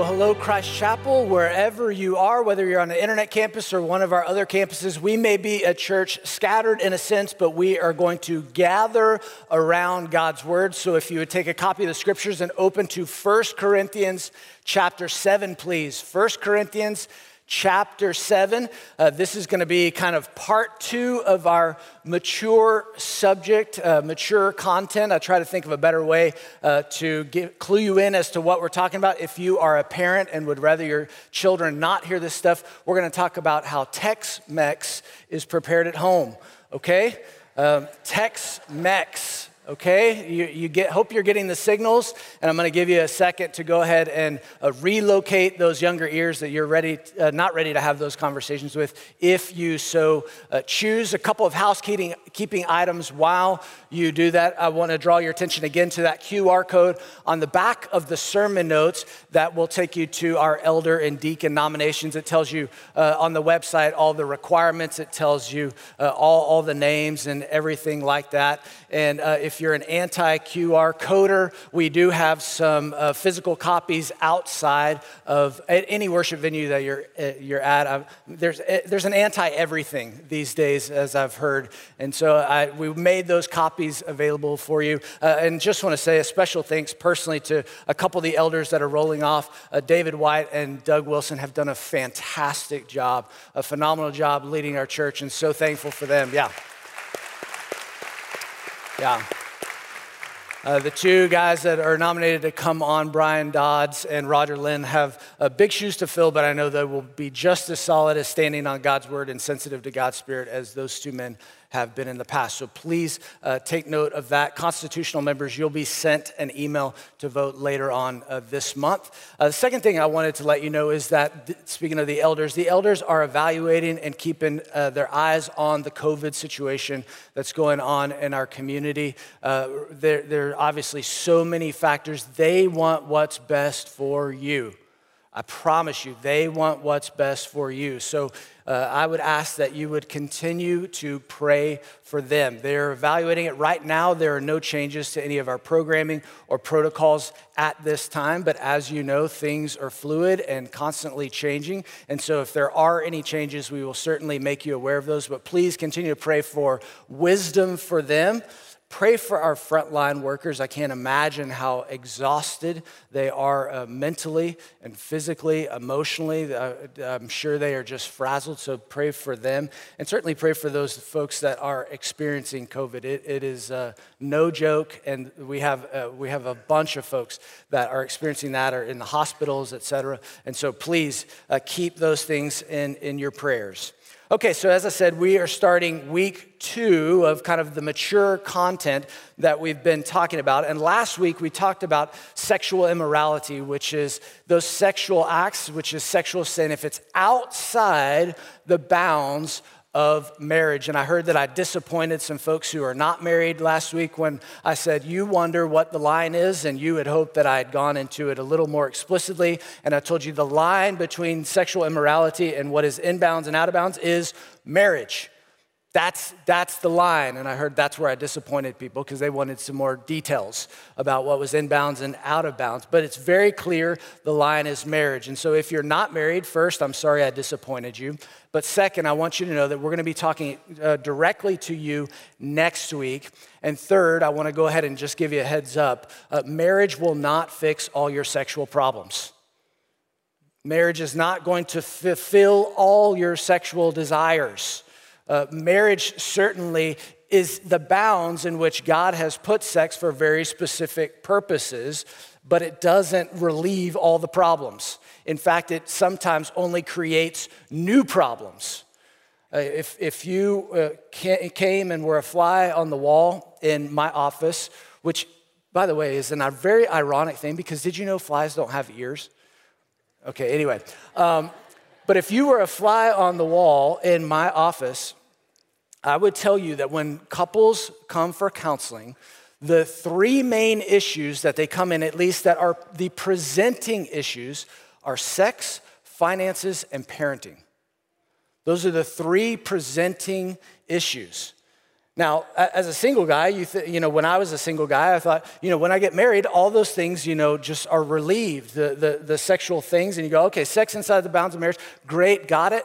Well, hello, Christ Chapel, wherever you are, whether you're on the internet campus or one of our other campuses. We may be a church scattered in a sense, but we are going to gather around God's word. So if you would take a copy of the scriptures and open to 1 Corinthians chapter 7, please. 1 Corinthians chapter 7. Uh, this is going to be kind of part two of our mature subject, uh, mature content. I try to think of a better way uh, to clue you in as to what we're talking about. If you are a parent and would rather your children not hear this stuff, we're going to talk about how Tex Mex is prepared at home, okay? Um, Tex Mex okay? You, you get, hope you're getting the signals, and I'm going to give you a second to go ahead and uh, relocate those younger ears that you're ready, uh, not ready to have those conversations with, if you so uh, choose. A couple of housekeeping keeping items while you do that. I want to draw your attention again to that QR code on the back of the sermon notes that will take you to our elder and deacon nominations. It tells you uh, on the website all the requirements, it tells you uh, all, all the names and everything like that. And uh, if you're an anti QR coder, we do have some uh, physical copies outside of any worship venue that you're, uh, you're at. Uh, there's, there's an anti everything these days, as I've heard. And so I, we made those copies available for you. Uh, and just want to say a special thanks personally to a couple of the elders that are rolling off. Uh, David White and Doug Wilson have done a fantastic job, a phenomenal job leading our church, and so thankful for them. Yeah. Yeah. Uh, the two guys that are nominated to come on, Brian Dodds and Roger Lynn, have uh, big shoes to fill, but I know they will be just as solid as standing on God's word and sensitive to God's spirit as those two men have been in the past. So please uh, take note of that. Constitutional members, you'll be sent an email to vote later on uh, this month. Uh, the second thing I wanted to let you know is that, th- speaking of the elders, the elders are evaluating and keeping uh, their eyes on the COVID situation that's going on in our community. Uh, there, there are obviously so many factors. They want what's best for you. I promise you, they want what's best for you. So uh, I would ask that you would continue to pray for them. They're evaluating it right now. There are no changes to any of our programming or protocols at this time, but as you know, things are fluid and constantly changing. And so if there are any changes, we will certainly make you aware of those. But please continue to pray for wisdom for them. Pray for our frontline workers. I can't imagine how exhausted they are uh, mentally and physically, emotionally. Uh, I'm sure they are just frazzled, so pray for them. And certainly pray for those folks that are experiencing COVID. it, it is uh, no joke, and we have, uh, we have a bunch of folks that are experiencing that or in the hospitals, et cetera. And so please uh, keep those things in, in your prayers. Okay, so as I said, we are starting week two of kind of the mature content that we've been talking about. And last week we talked about sexual immorality, which is those sexual acts, which is sexual sin, if it's outside the bounds of marriage. And I heard that I disappointed some folks who are not married last week when I said, You wonder what the line is, and you had hoped that I had gone into it a little more explicitly. And I told you the line between sexual immorality and what is inbounds and out of bounds is marriage. That's, that's the line. And I heard that's where I disappointed people because they wanted some more details about what was in bounds and out of bounds. But it's very clear the line is marriage. And so if you're not married, first, I'm sorry I disappointed you. But second, I want you to know that we're going to be talking uh, directly to you next week. And third, I want to go ahead and just give you a heads up uh, marriage will not fix all your sexual problems. Marriage is not going to fulfill all your sexual desires. Uh, marriage certainly is the bounds in which God has put sex for very specific purposes, but it doesn't relieve all the problems. In fact, it sometimes only creates new problems. Uh, if, if you uh, came and were a fly on the wall in my office, which, by the way, is a very ironic thing because did you know flies don't have ears? Okay, anyway. Um, but if you were a fly on the wall in my office, I would tell you that when couples come for counseling, the three main issues that they come in, at least that are the presenting issues, are sex, finances, and parenting. Those are the three presenting issues. Now, as a single guy, you, th- you know, when I was a single guy, I thought, you know, when I get married, all those things, you know, just are relieved, the, the, the sexual things, and you go, okay, sex inside the bounds of marriage, great, got it.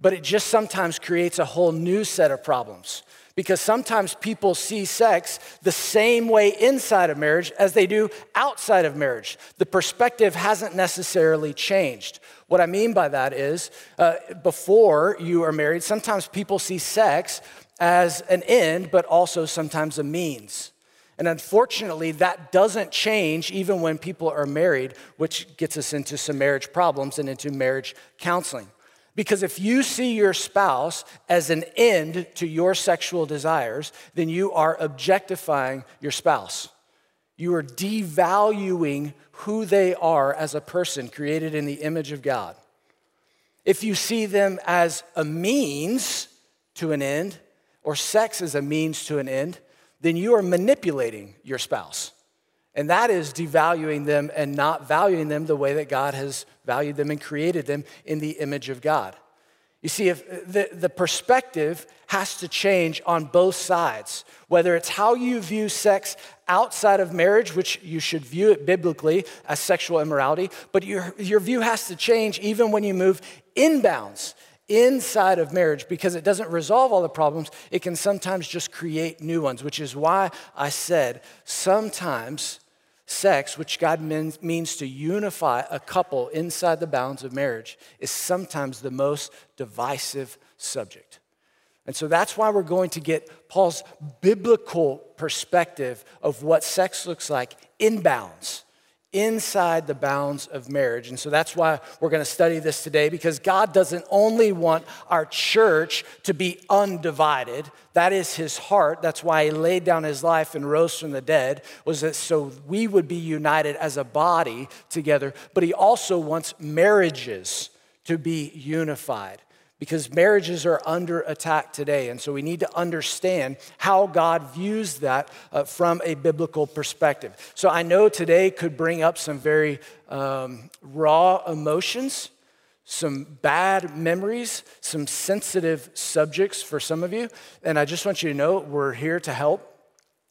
But it just sometimes creates a whole new set of problems because sometimes people see sex the same way inside of marriage as they do outside of marriage. The perspective hasn't necessarily changed. What I mean by that is, uh, before you are married, sometimes people see sex as an end, but also sometimes a means. And unfortunately, that doesn't change even when people are married, which gets us into some marriage problems and into marriage counseling. Because if you see your spouse as an end to your sexual desires, then you are objectifying your spouse. You are devaluing who they are as a person created in the image of God. If you see them as a means to an end, or sex as a means to an end, then you are manipulating your spouse. And that is devaluing them and not valuing them the way that God has valued them and created them in the image of God. You see, if the, the perspective has to change on both sides, whether it's how you view sex outside of marriage, which you should view it biblically as sexual immorality, but your, your view has to change even when you move inbounds inside of marriage because it doesn't resolve all the problems. It can sometimes just create new ones, which is why I said sometimes sex, which God means to unify a couple inside the bounds of marriage, is sometimes the most divisive subject. And so that's why we're going to get Paul's biblical perspective of what sex looks like in bounds inside the bounds of marriage. And so that's why we're going to study this today because God doesn't only want our church to be undivided. That is his heart. That's why he laid down his life and rose from the dead was that so we would be united as a body together, but he also wants marriages to be unified because marriages are under attack today. And so we need to understand how God views that uh, from a biblical perspective. So I know today could bring up some very um, raw emotions, some bad memories, some sensitive subjects for some of you. And I just want you to know we're here to help.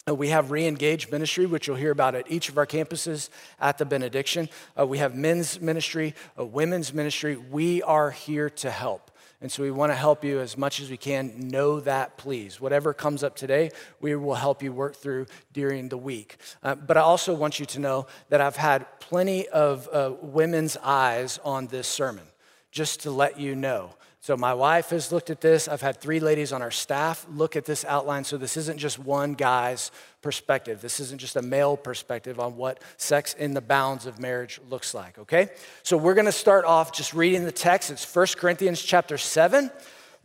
Uh, we have re-engaged ministry, which you'll hear about at each of our campuses at the benediction. Uh, we have men's ministry, women's ministry. We are here to help. And so we want to help you as much as we can. Know that, please. Whatever comes up today, we will help you work through during the week. Uh, but I also want you to know that I've had plenty of uh, women's eyes on this sermon, just to let you know. So, my wife has looked at this. I've had three ladies on our staff look at this outline. So, this isn't just one guy's perspective. This isn't just a male perspective on what sex in the bounds of marriage looks like, okay? So, we're going to start off just reading the text. It's 1 Corinthians chapter 7,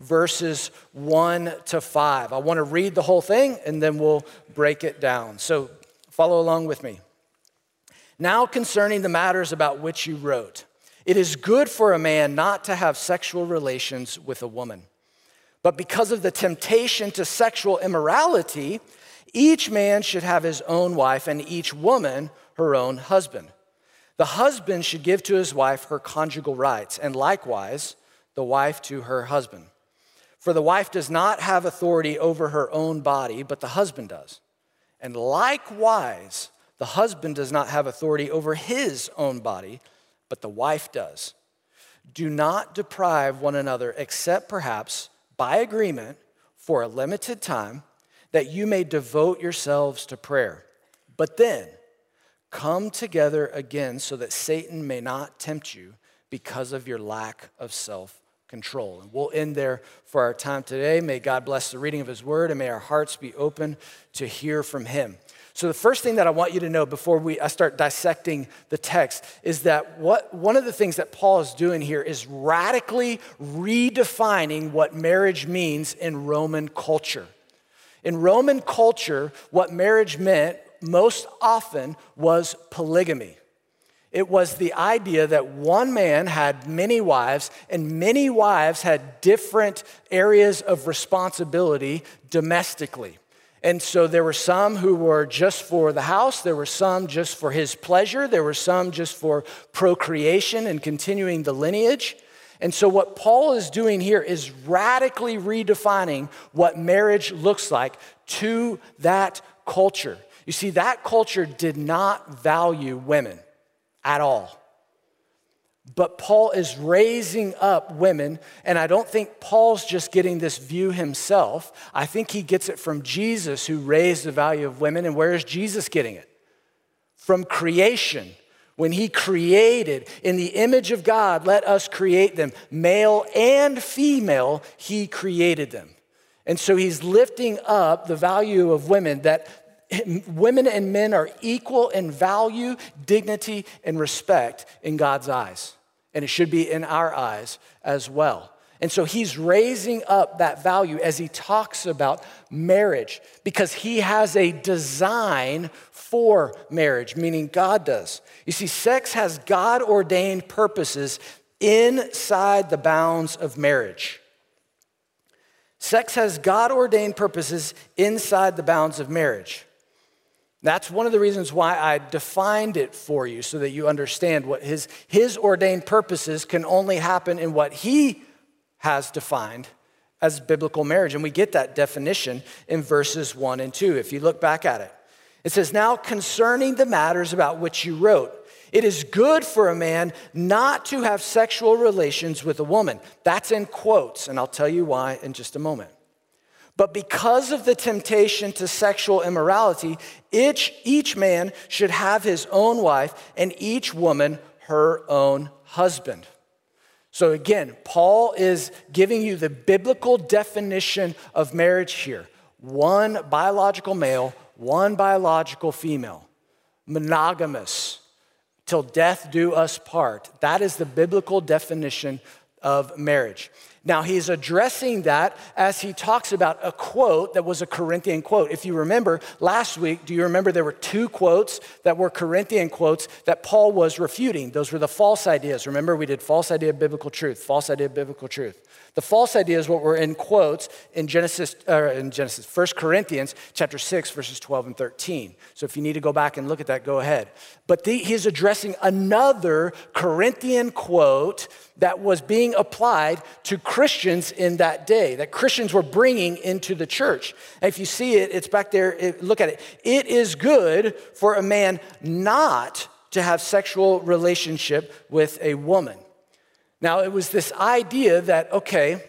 verses 1 to 5. I want to read the whole thing and then we'll break it down. So, follow along with me. Now, concerning the matters about which you wrote, it is good for a man not to have sexual relations with a woman. But because of the temptation to sexual immorality, each man should have his own wife and each woman her own husband. The husband should give to his wife her conjugal rights, and likewise the wife to her husband. For the wife does not have authority over her own body, but the husband does. And likewise, the husband does not have authority over his own body but the wife does. Do not deprive one another, except perhaps by agreement for a limited time, that you may devote yourselves to prayer. But then, come together again so that Satan may not tempt you because of your lack of self control. And we'll end there for our time today. May God bless the reading of his word and may our hearts be open to hear from him. So, the first thing that I want you to know before we, I start dissecting the text is that what, one of the things that Paul is doing here is radically redefining what marriage means in Roman culture. In Roman culture, what marriage meant most often was polygamy. It was the idea that one man had many wives, and many wives had different areas of responsibility domestically. And so there were some who were just for the house, there were some just for his pleasure, there were some just for procreation and continuing the lineage. And so, what Paul is doing here is radically redefining what marriage looks like to that culture. You see, that culture did not value women at all. But Paul is raising up women, and I don't think Paul's just getting this view himself. I think he gets it from Jesus, who raised the value of women. And where is Jesus getting it? From creation. When he created in the image of God, let us create them, male and female, he created them. And so he's lifting up the value of women that women and men are equal in value, dignity, and respect in God's eyes. And it should be in our eyes as well. And so he's raising up that value as he talks about marriage because he has a design for marriage, meaning God does. You see, sex has God ordained purposes inside the bounds of marriage. Sex has God ordained purposes inside the bounds of marriage. That's one of the reasons why I defined it for you so that you understand what his, his ordained purposes can only happen in what he has defined as biblical marriage. And we get that definition in verses one and two. If you look back at it, it says, Now concerning the matters about which you wrote, it is good for a man not to have sexual relations with a woman. That's in quotes, and I'll tell you why in just a moment. But because of the temptation to sexual immorality, each, each man should have his own wife and each woman her own husband. So again, Paul is giving you the biblical definition of marriage here one biological male, one biological female, monogamous, till death do us part. That is the biblical definition of marriage. Now, he's addressing that as he talks about a quote that was a Corinthian quote. If you remember last week, do you remember there were two quotes that were Corinthian quotes that Paul was refuting? Those were the false ideas. Remember, we did false idea of biblical truth, false idea of biblical truth. The false idea is what were in quotes in Genesis, or in Genesis, 1 Corinthians chapter 6, verses 12 and 13. So if you need to go back and look at that, go ahead. But the, he's addressing another Corinthian quote that was being applied to Christians in that day, that Christians were bringing into the church. And if you see it, it's back there, it, look at it. It is good for a man not to have sexual relationship with a woman. Now, it was this idea that, okay,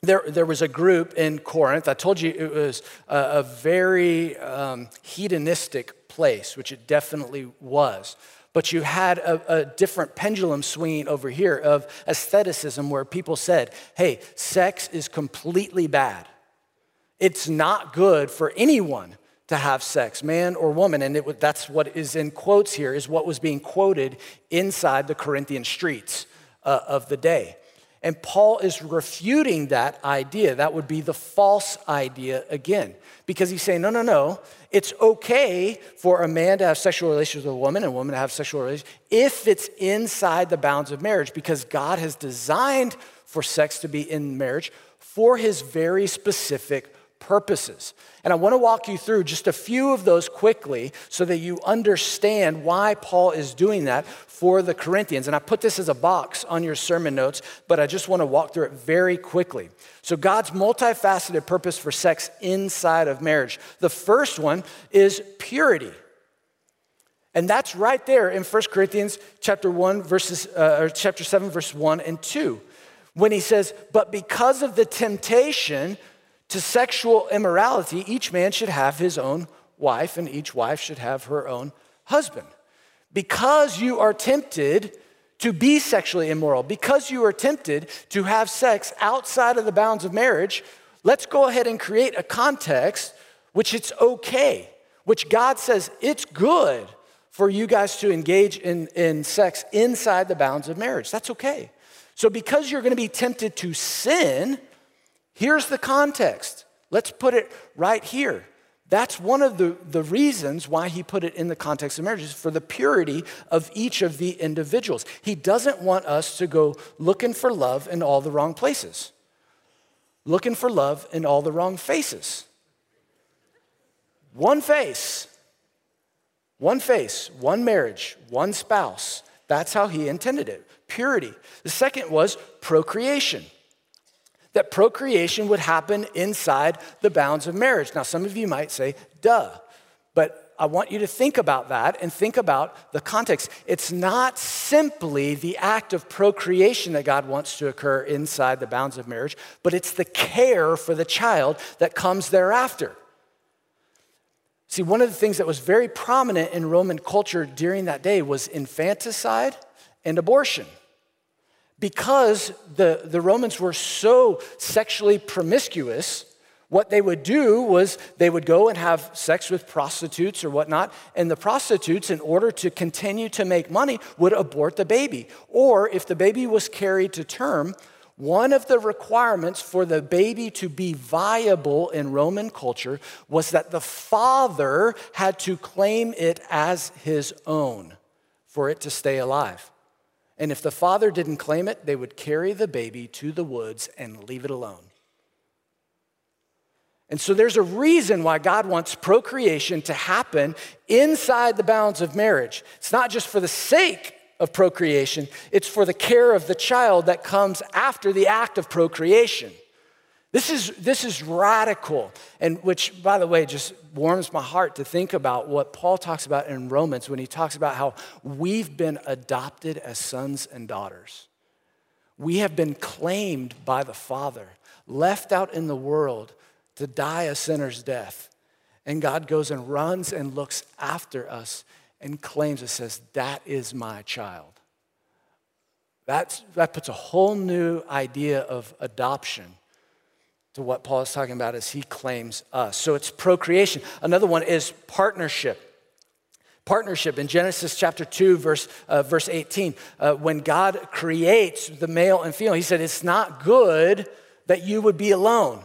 there, there was a group in Corinth. I told you it was a, a very um, hedonistic place, which it definitely was. But you had a, a, different pendulum swinging over here of asceticism where people said, hey, sex is completely bad. It's not good for anyone to have sex, man or woman. And it, that's what is in quotes here, is what was being quoted inside the Corinthian streets uh, of the day. And Paul is refuting that idea. That would be the false idea again. Because he's saying, no, no, no. It's okay for a man to have sexual relations with a woman and a woman to have sexual relations if it's inside the bounds of marriage, because God has designed for sex to be in marriage for his very specific purposes. And I want to walk you through just a few of those quickly so that you understand why Paul is doing that for the Corinthians. And I put this as a box on your sermon notes, but I just want to walk through it very quickly. So, God's multifaceted purpose for sex inside of marriage. The first one is purity. And that's right there in 1 Corinthians chapter 1 verses uh, or chapter 7 verse 1 and 2 when he says, "But because of the temptation to sexual immorality, each man should have his own wife, and each wife should have her own husband. Because you are tempted to be sexually immoral, because you are tempted to have sex outside of the bounds of marriage, let's go ahead and create a context which it's okay, which God says it's good for you guys to engage in, in sex inside the bounds of marriage. That's okay. So, because you're to be tempted to sin, Here's the context. Let's put it right here. That's one of the, the reasons why he put it in the context of marriage, is for the purity of each of the individuals. He doesn't want us to go looking for love in all the wrong places, looking for love in all the wrong faces. One face, one face, one marriage, one spouse. That's how he intended it purity. The second was procreation. That procreation would happen inside the bounds of marriage. Now, some of you might say, duh, but I want you to think about that and think about the context. It's not simply the act of procreation that God wants to occur inside the bounds of marriage, but it's the care for the child that comes thereafter. See, one of the things that was very prominent in Roman culture during that day was infanticide and abortion. Because the, the Romans were so sexually promiscuous, what they would do was they would go and have sex with prostitutes or whatnot, and the prostitutes, in order to continue to make money, would abort the baby. Or if the baby was carried to term, one of the requirements for the baby to be viable in Roman culture was that the father had to claim it as his own for it to stay alive. And if the father didn't claim it, they would carry the baby to the woods and leave it alone. And so there's a reason why God wants procreation to happen inside the bounds of marriage. It's not just for the sake of procreation, it's for the care of the child that comes after the act of procreation. This is, this is radical, and which, by the way, just warms my heart to think about what Paul talks about in Romans when he talks about how we've been adopted as sons and daughters. We have been claimed by the Father, left out in the world to die a sinner's death. And God goes and runs and looks after us and claims it says, That is my child. That's, that puts a whole new idea of adoption to what Paul is talking about as he claims us. So it's procreation. Another one is partnership. Partnership in Genesis chapter 2, verse, uh, verse 18. Uh, when God creates the male and female, he said, It's not good that you would be alone.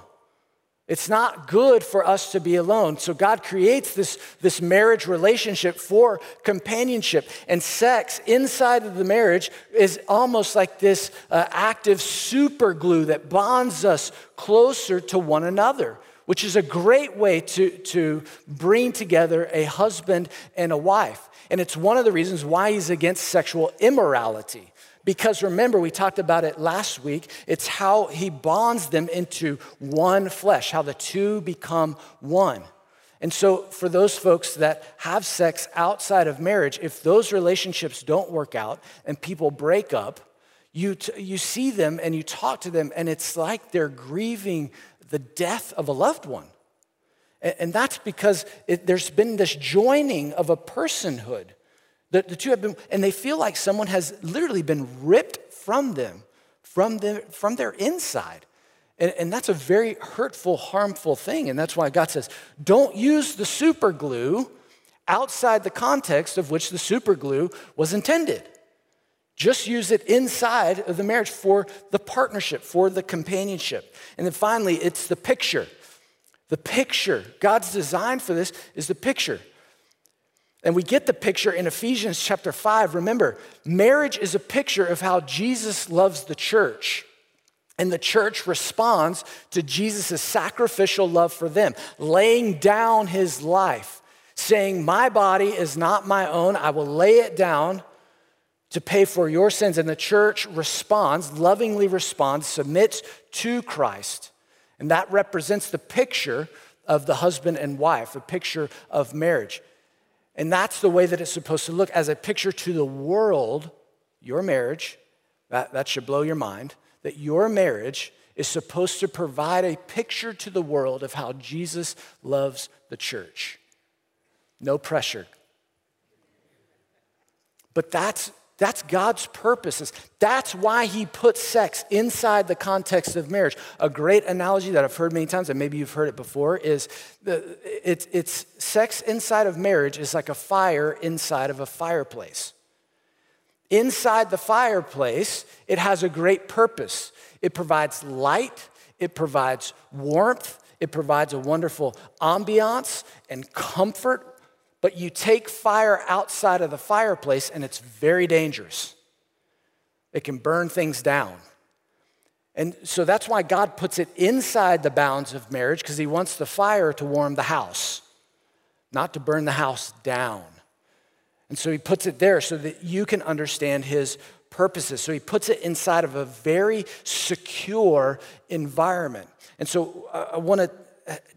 It's not good for us to be alone. So God creates this, this marriage relationship for companionship. And sex inside of the marriage is almost like this uh, active super glue that bonds us closer to one another, which is a great way to, to bring together a husband and a wife. And it's one of the reasons why he's against sexual immorality. Because remember, we talked about it last week. It's how he bonds them into one flesh, how the two become one. And so, for those folks that have sex outside of marriage, if those relationships don't work out and people break up, you, t- you see them and you talk to them, and it's like they're grieving the death of a loved one. And, and that's because it, there's been this joining of a personhood. The, the two have been, and they feel like someone has literally been ripped from them, from, them, from their inside. And, and that's a very hurtful, harmful thing. And that's why God says, don't use the super glue outside the context of which the super glue was intended. Just use it inside of the marriage for the partnership, for the companionship. And then finally, it's the picture. The picture. God's design for this is the picture. And we get the picture in Ephesians chapter 5. Remember, marriage is a picture of how Jesus loves the church. And the church responds to Jesus' sacrificial love for them, laying down his life, saying, My body is not my own. I will lay it down to pay for your sins. And the church responds, lovingly responds, submits to Christ. And that represents the picture of the husband and wife, a picture of marriage. And that's the way that it's supposed to look as a picture to the world, your marriage, that, that should blow your mind, that your marriage is supposed to provide a picture to the world of how Jesus loves the church. No pressure. But that's that's God's purposes. That's why He put sex inside the context of marriage. A great analogy that I've heard many times, and maybe you've heard it before, is it's, it's sex inside of marriage is like a fire inside of a fireplace. Inside the fireplace, it has a great purpose. It provides light, it provides warmth, it provides a wonderful ambiance and comfort but you take fire outside of the fireplace and it's very dangerous. It can burn things down. And so that's why God puts it inside the bounds of marriage because he wants the fire to warm the house, not to burn the house down. And so he puts it there so that you can understand his purposes. So he puts it inside of a very secure environment. And so uh, I want to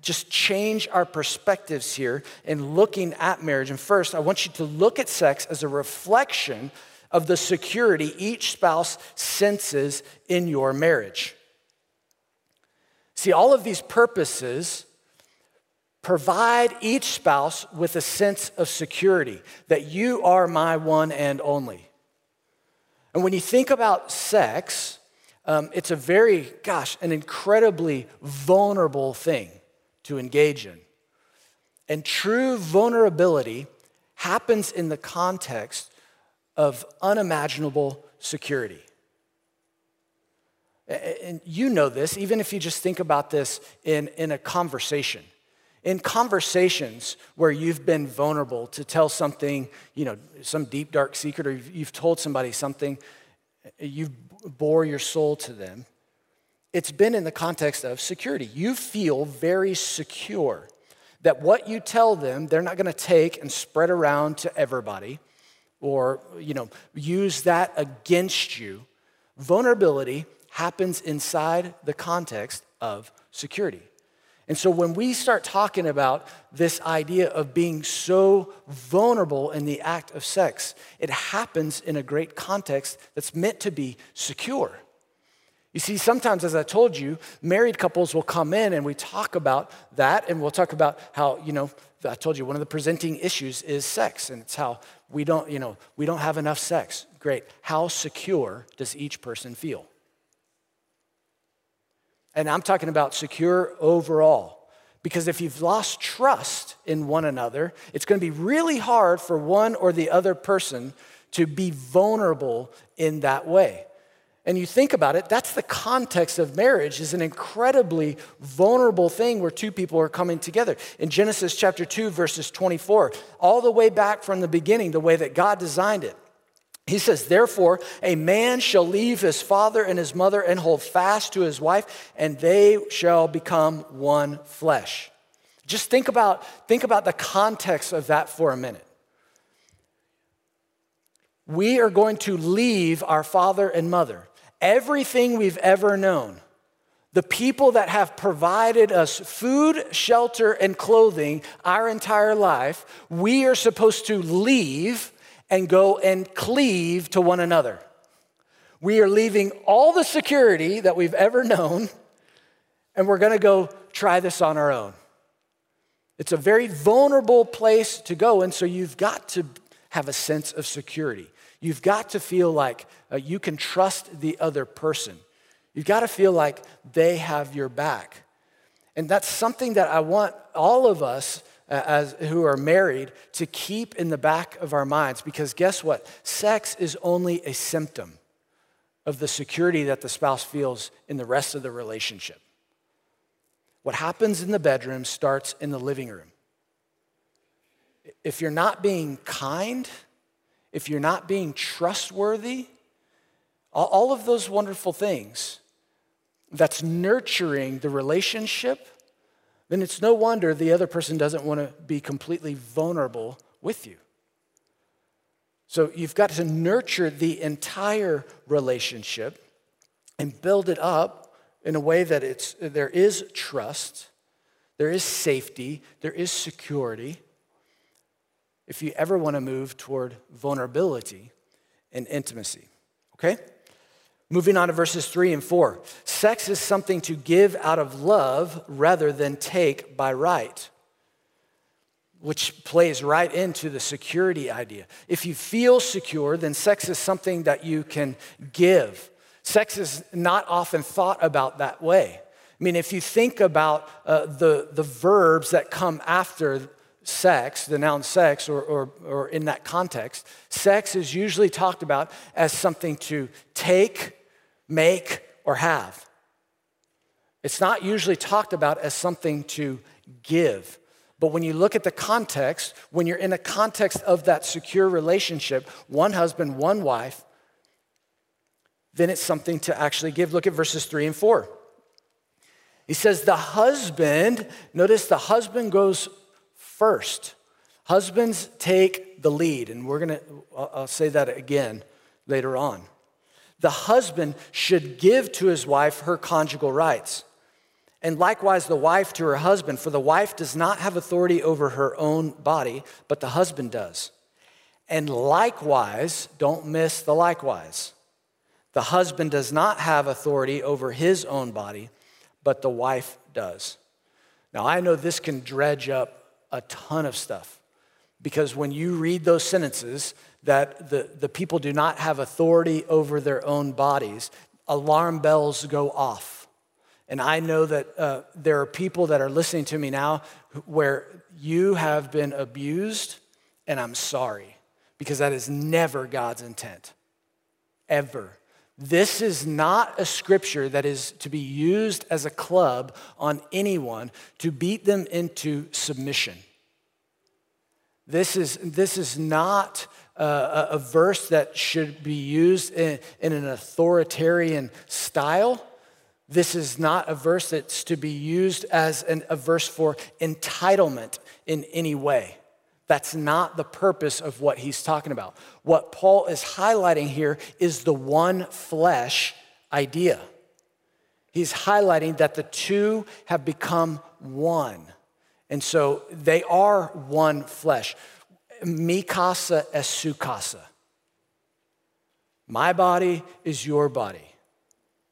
just change our perspectives here in looking at marriage. And first, I want you to look at sex as a reflection of the security each spouse senses in your marriage. See, all of these purposes provide each spouse with a sense of security that you are my one and only. And when you think about sex, um, it's a very, gosh, an incredibly vulnerable thing to engage in. And true vulnerability happens in the context of unimaginable security. And you know this, even if you just think about this in, in a conversation. In conversations where you've been vulnerable to tell something, you know, some deep, dark secret, or you've, you've told somebody something, you bore your soul to them, it's been in the context of security. You feel very secure that what you tell them, they're not going to take and spread around to everybody or, you know, use that against you. Vulnerability happens inside the context of security. And so when we start talking about this idea of being so vulnerable in the act of sex, it happens in a great context that's meant to be secure. You see, sometimes, as I told you, married couples will come in and we talk about that, and we'll talk about how, you know, I told you one of the presenting issues is sex, and it's how we don't, you know, we don't have enough sex. Great. How secure does each person feel? And I'm talking about secure overall. Because if you've lost trust in one another, it's going to be really hard for one or the other person to be vulnerable in that way. And you think about it, that's the context of marriage is an incredibly vulnerable thing where two people are coming together. In Genesis chapter 2 verses 24, all the way back from the beginning, the way that God designed it. He says, Therefore, a man shall leave his father and his mother and hold fast to his wife, and they shall become one flesh. Just think about, think about the context of that for a minute. We are going to leave our father and mother, everything we've ever known, the people that have provided us food, shelter, and clothing our entire life, we are supposed to leave and go and cleave to one another. We are leaving all the security that we've ever known, and we're gonna go try this on our own. It's a very vulnerable place to go, and so you've got to have a sense of security. You've got to feel like uh, you can trust the other person. You've got to feel like they have your back. And that's something that I want all of us as, who are married to keep in the back of our minds because guess what? Sex is only a symptom of the security that the spouse feels in the rest of the relationship. What happens in the bedroom starts in the living room. If you're not being kind, if you're not being trustworthy, all of those wonderful things that's nurturing the relationship then it's no wonder the other person doesn't want to be completely vulnerable with you. So you've got to nurture the entire relationship and build it up in a way that it's, there is trust, there is safety, there is security. If you ever want to move toward vulnerability and intimacy, okay? Moving on to verses three and four. Sex is something to give out of love rather than take by right, which plays right into the security idea. If you feel secure, then sex is something that you can give. Sex is not often thought about that way. I mean, if you think about uh, the, the verbs that come after sex, the noun sex, or, or, or in that context, sex is usually talked about as something to take, make, or have. It's not usually talked about as something to give. But when you look at the context, when you're in a context of that secure relationship, one husband, one wife, then it's something to actually give. Look at verses three and four. He says, The husband, notice the husband goes first. Husbands take the lead, and we're gonna, I'll say that again later on. The husband should give to his wife her conjugal rights. And likewise, the wife to her husband, for the wife does not have authority over her own body, but the husband does. And likewise, don't miss the likewise. The husband does not have authority over his own body, but the wife does. Now, I know this can dredge up a ton of stuff because when you read those sentences that the, the people do not have authority over their own bodies, alarm bells go off. And I know that uh, there are people that are listening to me now where you have been abused, and I'm sorry because that is never God's intent, ever. This is not a scripture that is to be used as a club on anyone to beat them into submission. This is, this is not a, a verse that should be used in, in an authoritarian style. This is not a verse that's to be used as an, a verse for entitlement in any way. That's not the purpose of what he's talking about. What Paul is highlighting here is the one flesh idea. He's highlighting that the two have become one. And so they are one flesh. Mikasa es esukasa. My body is your body.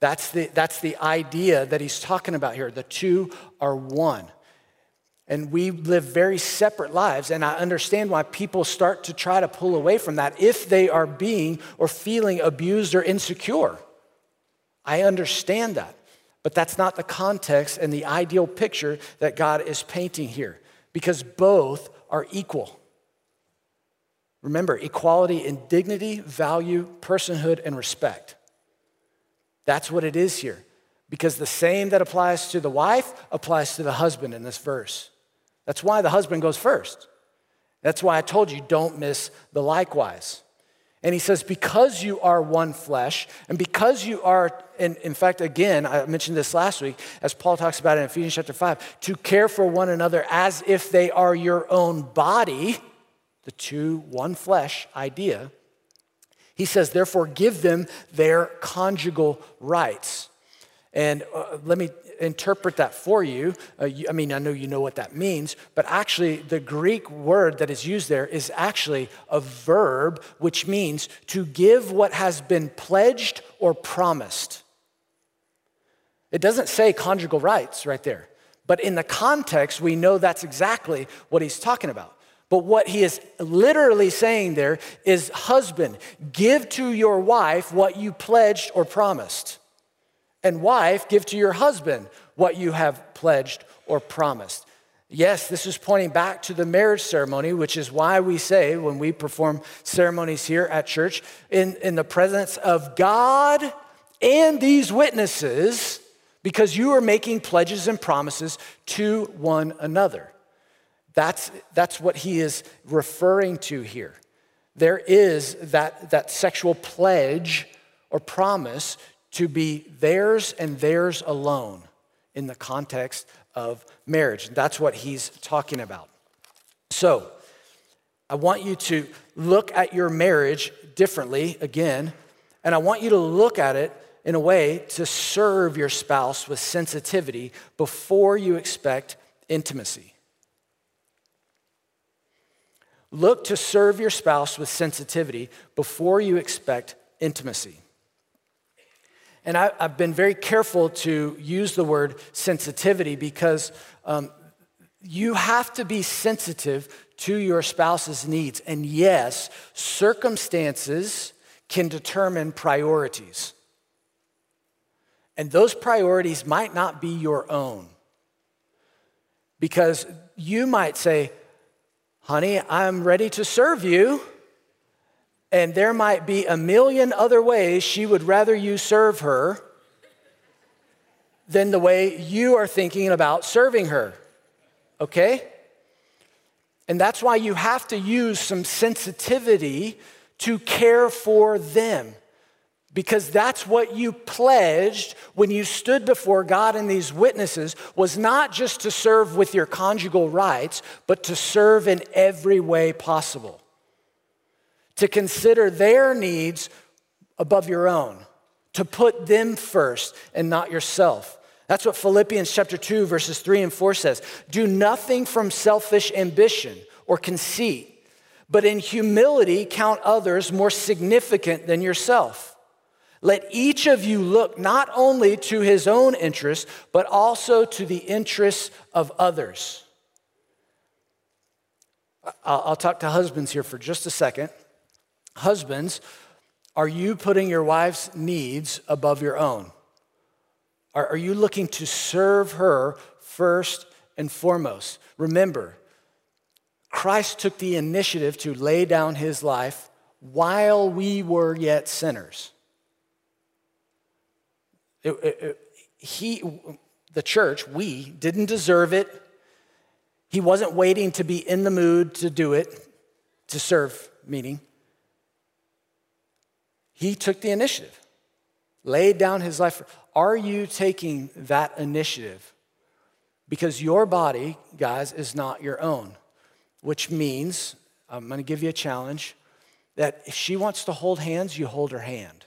That's the, that's the idea that he's talking about here. The two are one. And we live very separate lives. And I understand why people start to try to pull away from that if they are being or feeling abused or insecure. I understand that. But that's not the context and the ideal picture that God is painting here because both are equal. Remember, equality in dignity, value, personhood, and respect. That's what it is here. Because the same that applies to the wife applies to the husband in this verse. That's why the husband goes first. That's why I told you don't miss the likewise. And he says, because you are one flesh, and because you are, and in fact, again, I mentioned this last week, as Paul talks about in Ephesians chapter 5, to care for one another as if they are your own body, the two, one flesh idea. He says, therefore, give them their conjugal rights. And uh, let me interpret that for you. Uh, you. I mean, I know you know what that means, but actually, the Greek word that is used there is actually a verb, which means to give what has been pledged or promised. It doesn't say conjugal rights right there, but in the context, we know that's exactly what he's talking about. But what he is literally saying there is, husband, give to your wife what you pledged or promised. And wife, give to your husband what you have pledged or promised. Yes, this is pointing back to the marriage ceremony, which is why we say when we perform ceremonies here at church, in, in the presence of God and these witnesses, because you are making pledges and promises to one another. That's, that's what he is referring to here. There is that, that sexual pledge or promise to be theirs and theirs alone in the context of marriage. That's what he's talking about. So, I want you to look at your marriage differently again, and I want you to look at it in a way to serve your spouse with sensitivity before you expect intimacy. Look to serve your spouse with sensitivity before you expect intimacy. And I, have been very careful to use the word sensitivity because um, you have to be sensitive to your spouse's needs. And yes, circumstances can determine priorities. And those priorities might not be your own. Because you might say, honey, I'm ready to serve you. And there might be a million other ways she would rather you serve her than the way you are thinking about serving her. Okay? And that's why you have to use some sensitivity to care for them. because that's what you pledged when you stood before God and these witnesses was not just to serve with your conjugal rights, but to serve in every way possible. To consider their needs above your own, to put them first and not yourself. That's what Philippians chapter 2 verses 3 and 4 says. Do nothing from selfish ambition or conceit, but in humility count others more significant than yourself. Let each of you look not only to his own interests, but also to the interests of others. I'll talk to husbands here for just a second. Husbands, are you putting your wife's needs above your own? Are, you looking to serve her first and foremost? Remember, Christ took the initiative to lay down his life while we were yet sinners. It, it, it, he, the church, we didn't deserve it. He wasn't waiting to be in the mood to do it, to serve, meaning. He took the initiative, laid down his life. Are you taking that initiative? Because your body, guys, is not your own, which means, I'm gonna give you a challenge, that if she wants to hold hands, you hold her hand.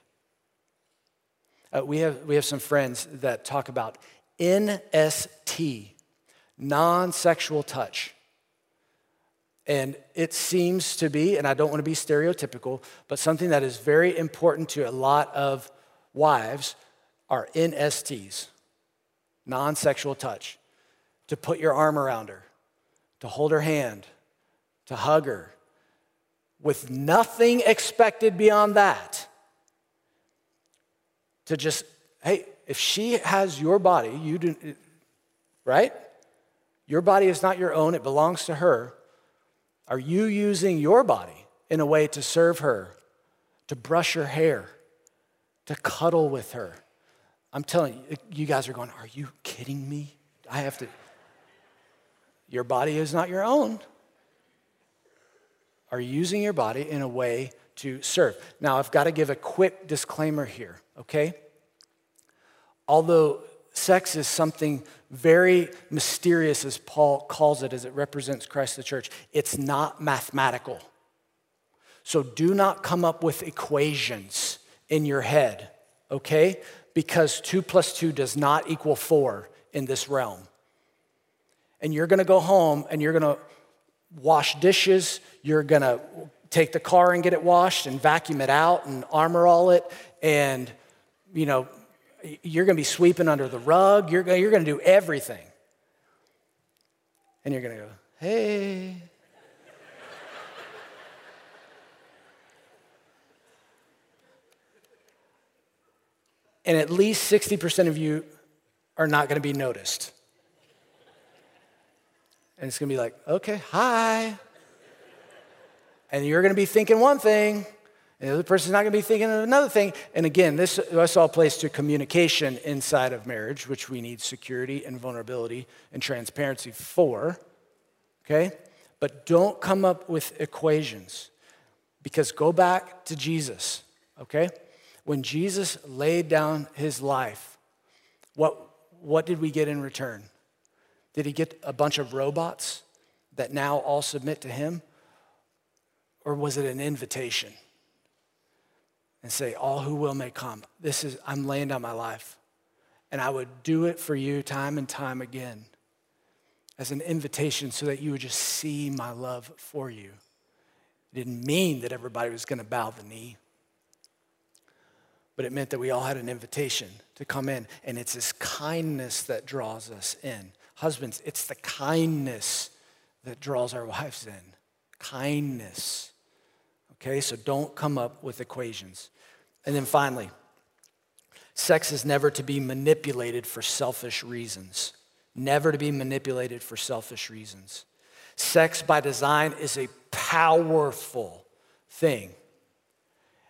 Uh, we, have, we have some friends that talk about NST, non sexual touch. And it seems to be, and I don't want to be stereotypical, but something that is very important to a lot of wives are NSTs, non sexual touch. To put your arm around her, to hold her hand, to hug her, with nothing expected beyond that to just, hey, if she has your body, you do, right? Your body is not your own, it belongs to her. Are you using your body in a way to serve her, to brush her hair, to cuddle with her? I'm telling you, you guys are going, are you kidding me? I have to. Your body is not your own. Are you using your body in a way to serve? Now, I've got to give a quick disclaimer here okay? Although sex is something very mysterious, as Paul calls it, as it represents Christ the church, it's not mathematical. So do not come up with equations in your head, okay? Because two plus two does not equal four in this realm. And you're gonna go home and you're gonna wash dishes, you're gonna take the car and get it washed and vacuum it out and armor all it and you know, you're going to be sweeping under the rug. You're, you're going to do everything. And you're going to go, hey. and at least 60% of you are not going to be noticed. And it's going to be like, okay, hi. And you're going to be thinking one thing, the other person's not going to be thinking of another thing. And again, this, this all plays to communication inside of marriage, which we need security and vulnerability and transparency for. Okay? But don't come up with equations because go back to Jesus. Okay? When Jesus laid down his life, what, what did we get in return? Did he get a bunch of robots that now all submit to him? Or was it an invitation? And say, All who will may come. This is, I'm laying down my life. And I would do it for you time and time again as an invitation so that you would just see my love for you. It didn't mean that everybody was going to bow the knee, but it meant that we all had an invitation to come in. And it's this kindness that draws us in. Husbands, it's the kindness that draws our wives in. Kindness. Okay, so don't come up with equations. And then finally, sex is never to be manipulated for selfish reasons. Never to be manipulated for selfish reasons. Sex by design is a powerful thing,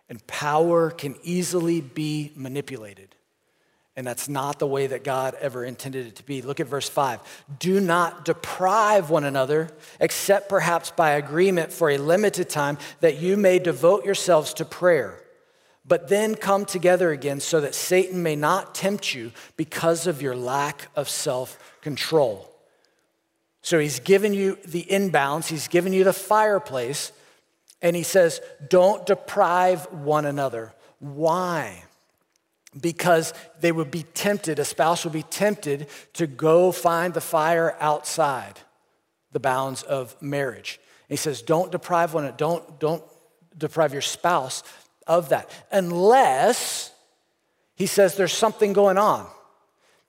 and power can easily be manipulated. And that's not the way that God ever intended it to be. Look at verse 5. Do not deprive one another, except perhaps by agreement for a limited time, that you may devote yourselves to prayer. but then come together again so that Satan may not tempt you because of your lack of self control. So he's given you the inbounds, he's given you the fireplace, and he says, Don't deprive one another. Why? Because they would be tempted, a spouse would be tempted to go find the fire outside the bounds of marriage. And he says, Don't deprive one, don't, don't deprive your spouse of that. Unless, he says, there's something going on.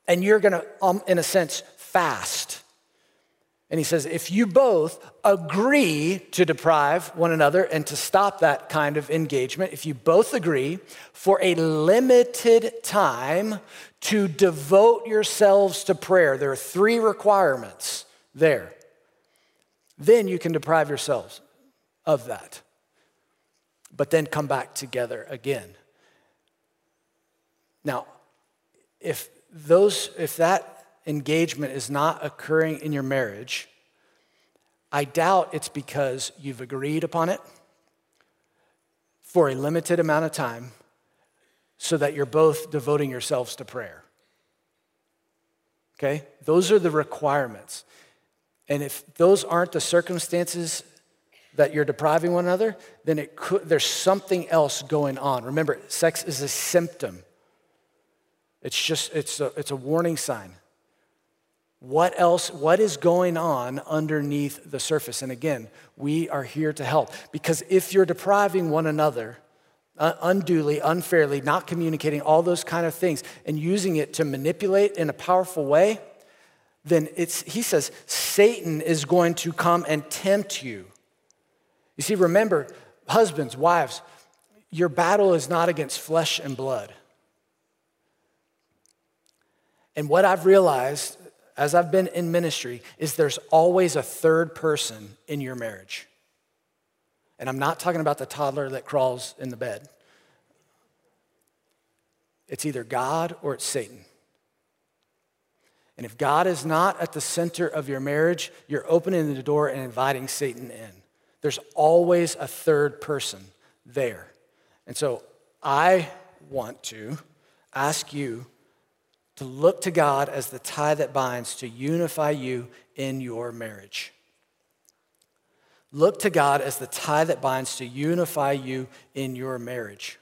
And you're gonna, um, in a sense, fast. And he says, if you both agree to deprive one another and to stop that kind of engagement, if you both agree for a limited time to devote yourselves to prayer, there are three requirements there, then you can deprive yourselves of that but then come back together again. Now, if those if that engagement is not occurring in your marriage, I doubt it's because you've agreed upon it for a limited amount of time so that you're both devoting yourselves to prayer. Okay? Those are the requirements. And if those aren't the circumstances that you're depriving one another, then it could, there's something else going on. Remember, sex is a symptom. It's just, it's a, it's a warning sign. What else, what is going on underneath the surface? And again, we are here to help. Because if you're depriving one another uh, unduly, unfairly, not communicating, all those kind of things, and using it to manipulate in a powerful way, then it's, he says, Satan is going to come and tempt you you see, remember, husbands, wives, your battle is not against flesh and blood. And what I've realized as I've been in ministry is there's always a third person in your marriage. And I'm not talking about the toddler that crawls in the bed. It's either God or it's Satan. And if God is not at the center of your marriage, you're opening the door and inviting Satan in. There's always a third person there. And so I want to ask you to look to God as the tie that binds to unify you in your marriage. Look to God as the tie that binds to unify you in your marriage.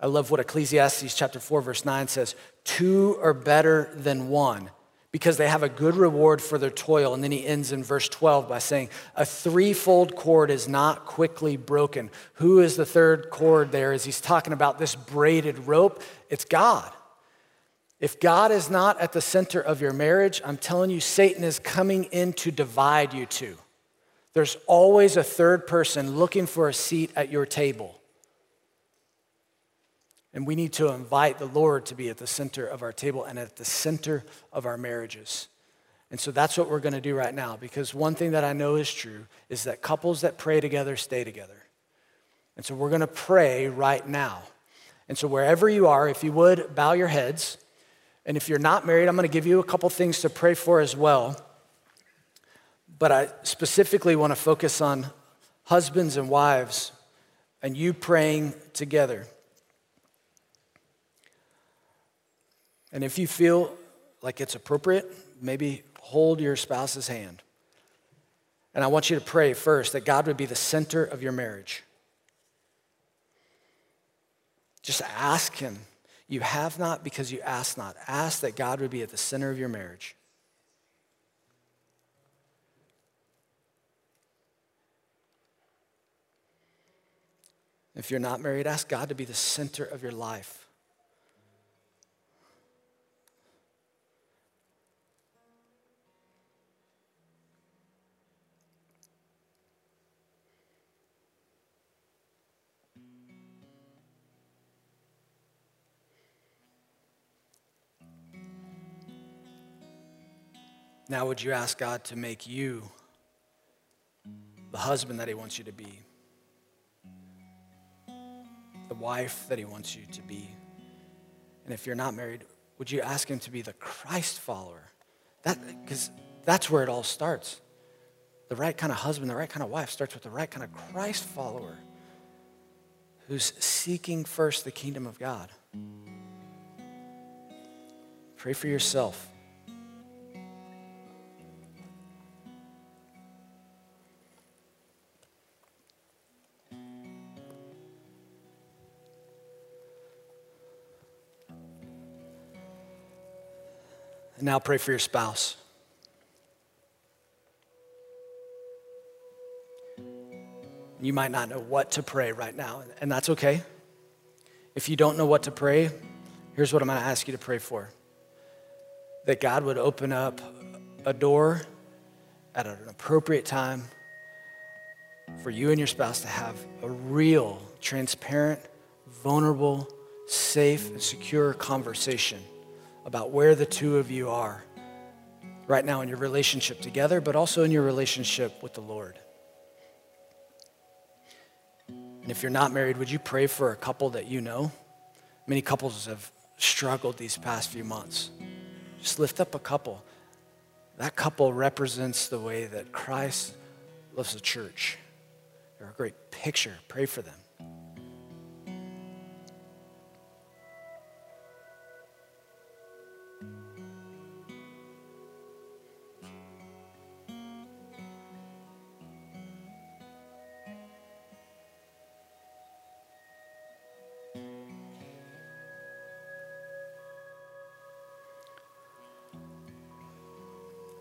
I love what Ecclesiastes chapter 4 verse 9 says, two are better than one because they have a good reward for their toil. And then he ends in verse 12 by saying, A threefold cord is not quickly broken. Who is the third cord there as he's talking about this braided rope? It's God. If God is not at the center of your marriage, I'm telling you, Satan is coming in to divide you two. There's always a third person looking for a seat at your table. And we need to invite the Lord to be at the center of our table and at the center of our marriages. And so that's what we're going to do right now because one thing that I know is true is that couples that pray together stay together. And so we're going to pray right now. And so wherever you are, if you would, bow your heads. And if you're not married, I'm going to give you a couple things to pray for as well. But I specifically want to focus on husbands and wives and you praying together. And if you feel like it's appropriate, maybe hold your spouse's hand. And I want you to pray first that God would be the center of your marriage. Just ask Him. You have not because you ask not. Ask that God would be at the center of your marriage. If you're not married, ask God to be the center of your life. Now, would you ask God to make you the husband that He wants you to be, the wife that He wants you to be? And if you're not married, would you ask Him to be the Christ follower? That because that's where it all starts. The right kind of husband, the right kind of wife starts with the right kind of Christ follower who's seeking first the kingdom of God. Pray for yourself. And now pray for your spouse. You might not know what to pray right now, and that's okay. If you don't know what to pray, here's what I'm going to ask you to pray for that God would open up a door at an appropriate time for you and your spouse to have a real, transparent, vulnerable, safe, and secure conversation about where the two of you are right now in your relationship together, but also in your relationship with the Lord. And if you're not married, would you pray for a couple that you know? Many couples have struggled these past few months. Just lift up a couple. That couple represents the way that Christ loves the church. They're a great picture. Pray for them.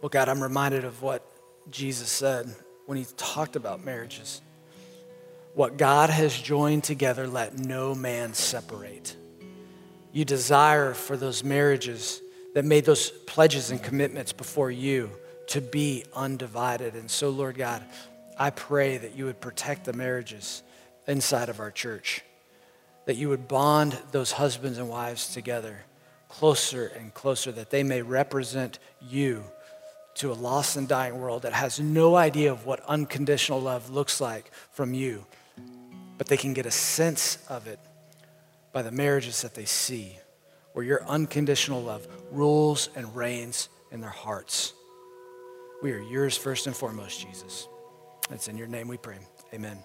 Well, God, I'm reminded of what Jesus said when he talked about marriages. What God has joined together, let no man separate. You desire for those marriages that made those pledges and commitments before you to be undivided. And so, Lord God, I pray that you would protect the marriages inside of our church, that you would bond those husbands and wives together closer and closer, that they may represent you to a lost and dying world that has no idea of what unconditional love looks like from you, but they can get a sense of it by the marriages that they see, where your unconditional love rules and reigns in their hearts. We are yours first and foremost, Jesus. It's in your name we pray. Amen.